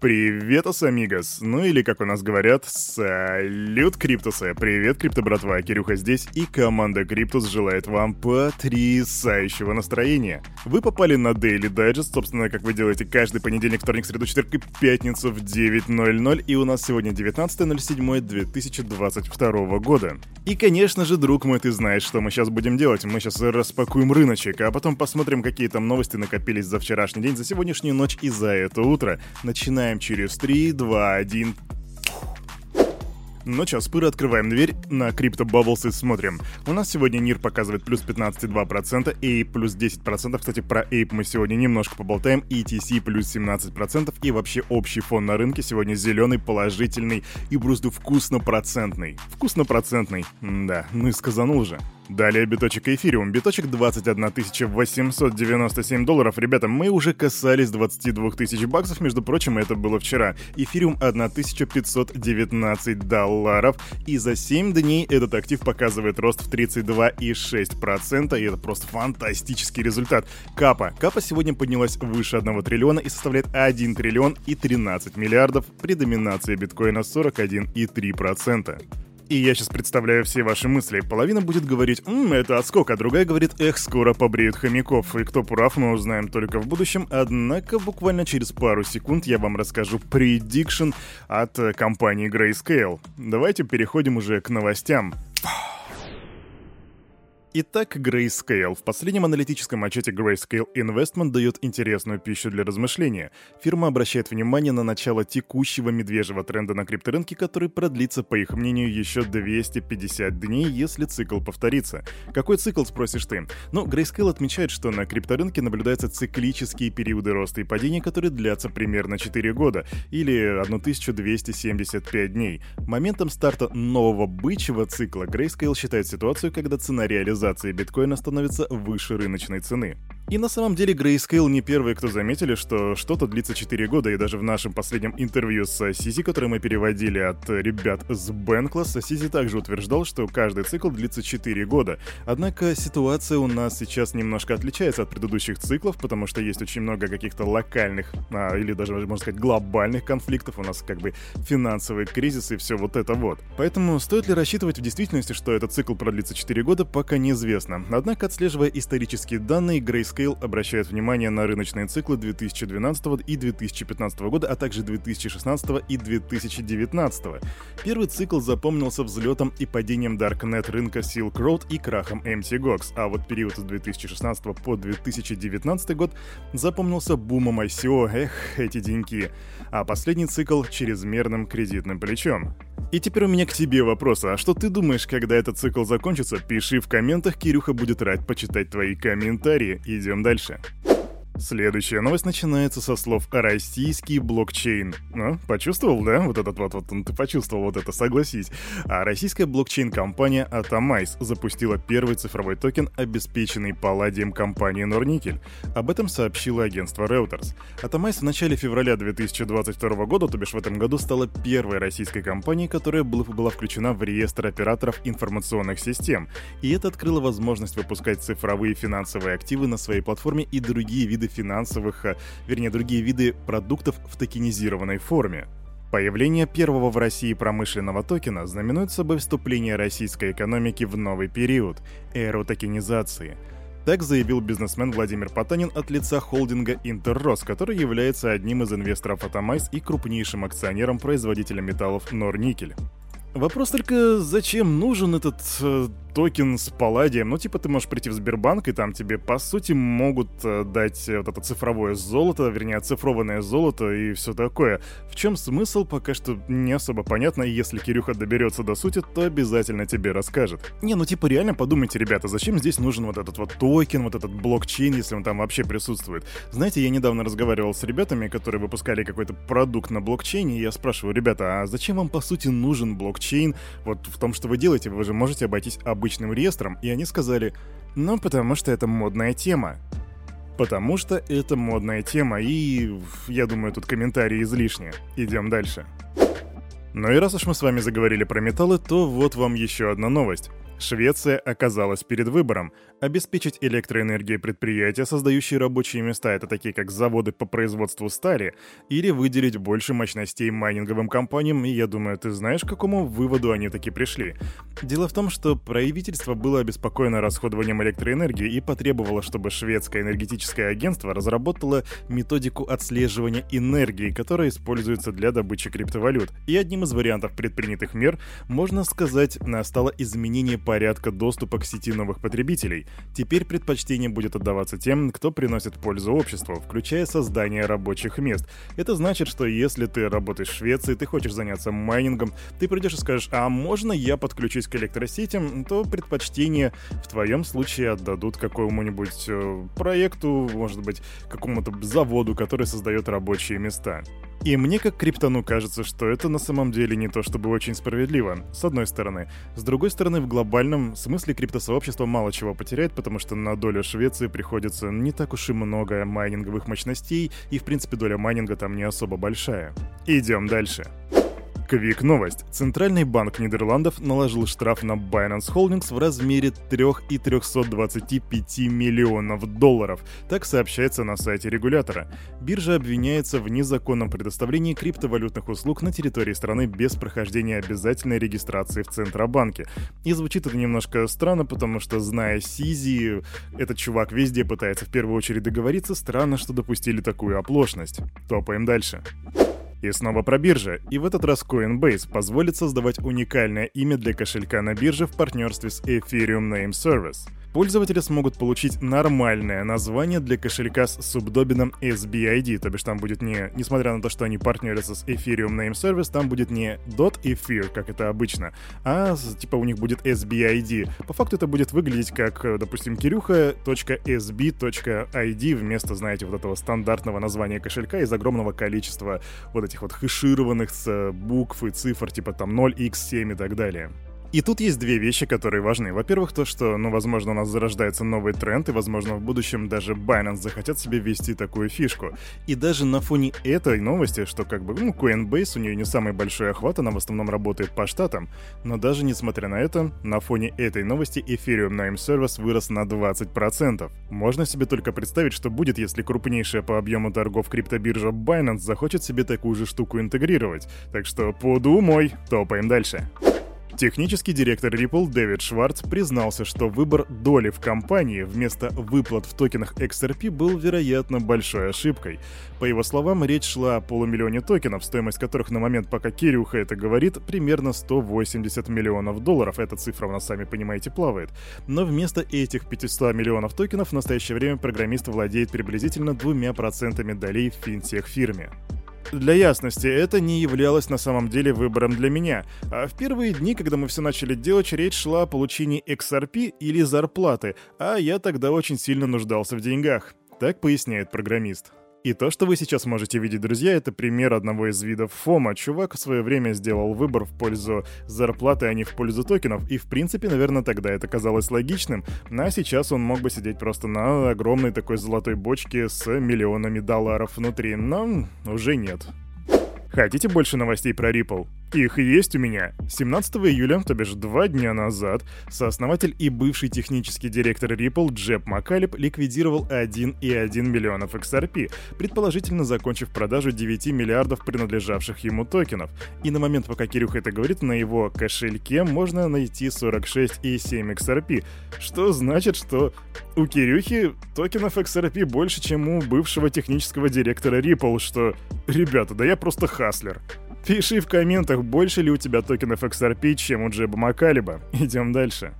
Привет, амигос! Ну или, как у нас говорят, салют, Криптусы! Привет, Крипто братва, Кирюха здесь, и команда Криптус желает вам потрясающего настроения. Вы попали на Daily Digest, собственно, как вы делаете каждый понедельник, вторник, среду, четверг и пятницу в 9.00, и у нас сегодня 19.07.2022 года. И, конечно же, друг мой, ты знаешь, что мы сейчас будем делать. Мы сейчас распакуем рыночек, а потом посмотрим, какие там новости накопились за вчерашний день, за сегодняшнюю ночь и за это утро. Начинаем Начинаем через 3, 2, 1. Ну чё, спыры открываем дверь на Crypto Bubbles и смотрим. У нас сегодня NIR показывает плюс 15,2%, Ape плюс 10%. Кстати, про Ape мы сегодня немножко поболтаем. ETC плюс 17%. И вообще общий фон на рынке сегодня зеленый, положительный и просто вкусно-процентный. Вкусно-процентный. Да, ну и сказанул же. Далее биточек эфириум. Биточек 21 897 долларов. Ребята, мы уже касались 22 тысяч баксов, между прочим, это было вчера. Эфириум 1519 долларов. И за 7 дней этот актив показывает рост в 32,6%. И это просто фантастический результат. Капа. Капа сегодня поднялась выше 1 триллиона и составляет 1 триллион и 13 миллиардов при доминации биткоина 41,3%. И я сейчас представляю все ваши мысли. Половина будет говорить «Ммм, это отскок», а другая говорит «Эх, скоро побреют хомяков». И кто прав, мы узнаем только в будущем. Однако буквально через пару секунд я вам расскажу предикшн от компании Grayscale. Давайте переходим уже к новостям. Итак, Grayscale. В последнем аналитическом отчете Grayscale Investment дает интересную пищу для размышления. Фирма обращает внимание на начало текущего медвежьего тренда на крипторынке, который продлится, по их мнению, еще 250 дней, если цикл повторится. Какой цикл, спросишь ты? Ну, Grayscale отмечает, что на крипторынке наблюдаются циклические периоды роста и падения, которые длятся примерно 4 года, или 1275 дней. Моментом старта нового бычьего цикла Grayscale считает ситуацию, когда цена реализации реализации биткоина становится выше рыночной цены. И на самом деле Grayscale не первые, кто заметили, что что-то длится 4 года, и даже в нашем последнем интервью с Сизи, которое мы переводили от ребят с Бенкласса, Сизи также утверждал, что каждый цикл длится 4 года. Однако ситуация у нас сейчас немножко отличается от предыдущих циклов, потому что есть очень много каких-то локальных, а, или даже, можно сказать, глобальных конфликтов, у нас как бы финансовый кризис и все вот это вот. Поэтому стоит ли рассчитывать в действительности, что этот цикл продлится 4 года, пока неизвестно. Однако, отслеживая исторические данные, Grayscale Grayscale обращает внимание на рыночные циклы 2012 и 2015 года, а также 2016 и 2019. Первый цикл запомнился взлетом и падением Darknet рынка Silk Road и крахом MTGOX, а вот период с 2016 по 2019 год запомнился бумом ICO, эх, эти деньки, а последний цикл — чрезмерным кредитным плечом. И теперь у меня к тебе вопрос, а что ты думаешь, когда этот цикл закончится? Пиши в комментах, Кирюха будет рад почитать твои комментарии. Идем дальше. Следующая новость начинается со слов «российский блокчейн». Ну, почувствовал, да? Вот этот вот, вот ты почувствовал вот это, согласись. А российская блокчейн-компания Atomize запустила первый цифровой токен, обеспеченный палладием компании Nornickel. Об этом сообщило агентство Reuters. Atomize в начале февраля 2022 года, то бишь в этом году, стала первой российской компанией, которая была включена в реестр операторов информационных систем. И это открыло возможность выпускать цифровые финансовые активы на своей платформе и другие виды финансовых, а, вернее, другие виды продуктов в токенизированной форме. Появление первого в России промышленного токена знаменует собой вступление российской экономики в новый период – эру токенизации. Так заявил бизнесмен Владимир Потанин от лица холдинга «Интеррос», который является одним из инвесторов Atomyze и крупнейшим акционером производителя металлов Норникель. Вопрос только, зачем нужен этот э, токен с палладием. Ну, типа, ты можешь прийти в Сбербанк, и там тебе, по сути, могут э, дать вот это цифровое золото, вернее, оцифрованное золото и все такое. В чем смысл, пока что не особо понятно, и если Кирюха доберется до сути, то обязательно тебе расскажет. Не, ну, типа, реально подумайте, ребята, зачем здесь нужен вот этот вот токен, вот этот блокчейн, если он там вообще присутствует? Знаете, я недавно разговаривал с ребятами, которые выпускали какой-то продукт на блокчейне, и я спрашиваю, ребята, а зачем вам, по сути, нужен блокчейн? Вот в том, что вы делаете, вы же можете обойтись обычным обычным реестром, и они сказали, ну потому что это модная тема. Потому что это модная тема, и я думаю, тут комментарии излишни. Идем дальше. Ну и раз уж мы с вами заговорили про металлы, то вот вам еще одна новость. Швеция оказалась перед выбором. Обеспечить электроэнергией предприятия, создающие рабочие места, это такие как заводы по производству стали, или выделить больше мощностей майнинговым компаниям, и я думаю, ты знаешь, к какому выводу они таки пришли. Дело в том, что правительство было обеспокоено расходованием электроэнергии и потребовало, чтобы шведское энергетическое агентство разработало методику отслеживания энергии, которая используется для добычи криптовалют. И одним из вариантов предпринятых мер, можно сказать, стало изменение порядка доступа к сети новых потребителей. Теперь предпочтение будет отдаваться тем, кто приносит пользу обществу, включая создание рабочих мест. Это значит, что если ты работаешь в Швеции, ты хочешь заняться майнингом, ты придешь и скажешь, а можно я подключусь к электросетям, то предпочтение в твоем случае отдадут какому-нибудь э, проекту, может быть, какому-то заводу, который создает рабочие места. И мне как криптону кажется, что это на самом деле не то чтобы очень справедливо, с одной стороны. С другой стороны, в глобальном смысле криптосообщество мало чего потеряет, потому что на долю Швеции приходится не так уж и много майнинговых мощностей, и в принципе доля майнинга там не особо большая. Идем дальше. Квик новость. Центральный банк Нидерландов наложил штраф на Binance Holdings в размере 3,325 миллионов долларов. Так сообщается на сайте регулятора. Биржа обвиняется в незаконном предоставлении криптовалютных услуг на территории страны без прохождения обязательной регистрации в Центробанке. И звучит это немножко странно, потому что, зная Сизи, этот чувак везде пытается в первую очередь договориться, странно, что допустили такую оплошность. Топаем дальше. И снова про биржи. И в этот раз Coinbase позволит создавать уникальное имя для кошелька на бирже в партнерстве с Ethereum Name Service пользователи смогут получить нормальное название для кошелька с субдобином SBID, то бишь там будет не, несмотря на то, что они партнерятся с Ethereum Name Service, там будет не .ether, как это обычно, а типа у них будет SBID. По факту это будет выглядеть как, допустим, kirюха.sb.id вместо, знаете, вот этого стандартного названия кошелька из огромного количества вот этих вот хэшированных букв и цифр, типа там 0x7 и так далее. И тут есть две вещи, которые важны. Во-первых, то, что, ну, возможно, у нас зарождается новый тренд, и, возможно, в будущем даже Binance захотят себе ввести такую фишку. И даже на фоне этой новости, что как бы, ну, Coinbase, у нее не самый большой охват, она в основном работает по штатам, но даже несмотря на это, на фоне этой новости Ethereum Name Service вырос на 20%. Можно себе только представить, что будет, если крупнейшая по объему торгов криптобиржа Binance захочет себе такую же штуку интегрировать. Так что подумай, топаем дальше. Технический директор Ripple Дэвид Шварц признался, что выбор доли в компании вместо выплат в токенах XRP был, вероятно, большой ошибкой. По его словам, речь шла о полумиллионе токенов, стоимость которых на момент, пока Кирюха это говорит, примерно 180 миллионов долларов. Эта цифра, вы сами понимаете, плавает. Но вместо этих 500 миллионов токенов в настоящее время программист владеет приблизительно двумя процентами долей в финтех-фирме. Для ясности, это не являлось на самом деле выбором для меня. А в первые дни, когда мы все начали делать, речь шла о получении XRP или зарплаты, а я тогда очень сильно нуждался в деньгах. Так поясняет программист. И то, что вы сейчас можете видеть, друзья, это пример одного из видов фома. Чувак в свое время сделал выбор в пользу зарплаты, а не в пользу токенов. И в принципе, наверное, тогда это казалось логичным. А сейчас он мог бы сидеть просто на огромной такой золотой бочке с миллионами долларов внутри. Но уже нет. Хотите больше новостей про Ripple? Их есть у меня. 17 июля, то бишь два дня назад, сооснователь и бывший технический директор Ripple Джеб Макалеб ликвидировал 1,1 миллионов XRP, предположительно закончив продажу 9 миллиардов принадлежавших ему токенов. И на момент, пока Кирюха это говорит, на его кошельке можно найти 46,7 XRP, что значит, что у Кирюхи токенов XRP больше, чем у бывшего технического директора Ripple, что... Ребята, да я просто хаслер. Пиши в комментах, больше ли у тебя токенов XRP, чем у Джеба Макалиба. Идем дальше.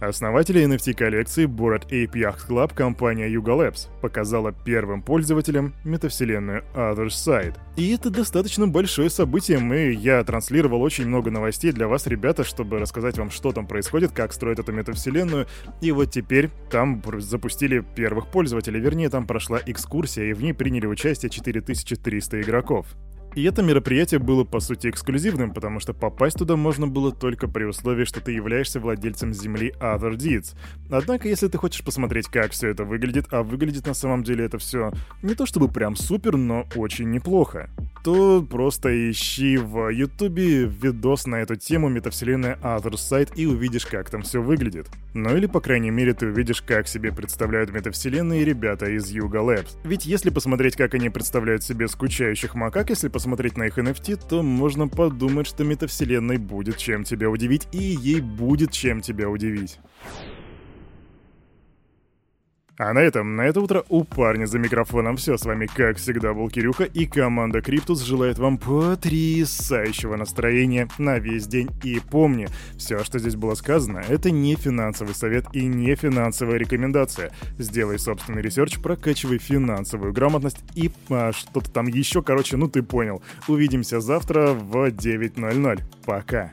Основатель NFT-коллекции Bored Ape Yacht Club компания Yuga Labs показала первым пользователям метавселенную Other Side. И это достаточно большое событие, и я транслировал очень много новостей для вас, ребята, чтобы рассказать вам, что там происходит, как строят эту метавселенную. И вот теперь там запустили первых пользователей, вернее, там прошла экскурсия, и в ней приняли участие 4300 игроков. И это мероприятие было по сути эксклюзивным, потому что попасть туда можно было только при условии, что ты являешься владельцем земли Other Deeds. Однако, если ты хочешь посмотреть, как все это выглядит, а выглядит на самом деле это все не то чтобы прям супер, но очень неплохо. То просто ищи в ютубе видос на эту тему метавселенная Other Side и увидишь, как там все выглядит. Ну или, по крайней мере, ты увидишь, как себе представляют метавселенные ребята из Yuga Labs. Ведь если посмотреть, как они представляют себе скучающих макак, если посмотреть на их NFT, то можно подумать, что метавселенной будет чем тебя удивить, и ей будет чем тебя удивить. А на этом, на это утро у парня за микрофоном все. С вами, как всегда, был Кирюха, и команда Cryptus желает вам потрясающего настроения на весь день. И помни, все, что здесь было сказано, это не финансовый совет и не финансовая рекомендация. Сделай собственный research, прокачивай финансовую грамотность и а, что-то там еще, короче, ну ты понял. Увидимся завтра в 9.00. Пока.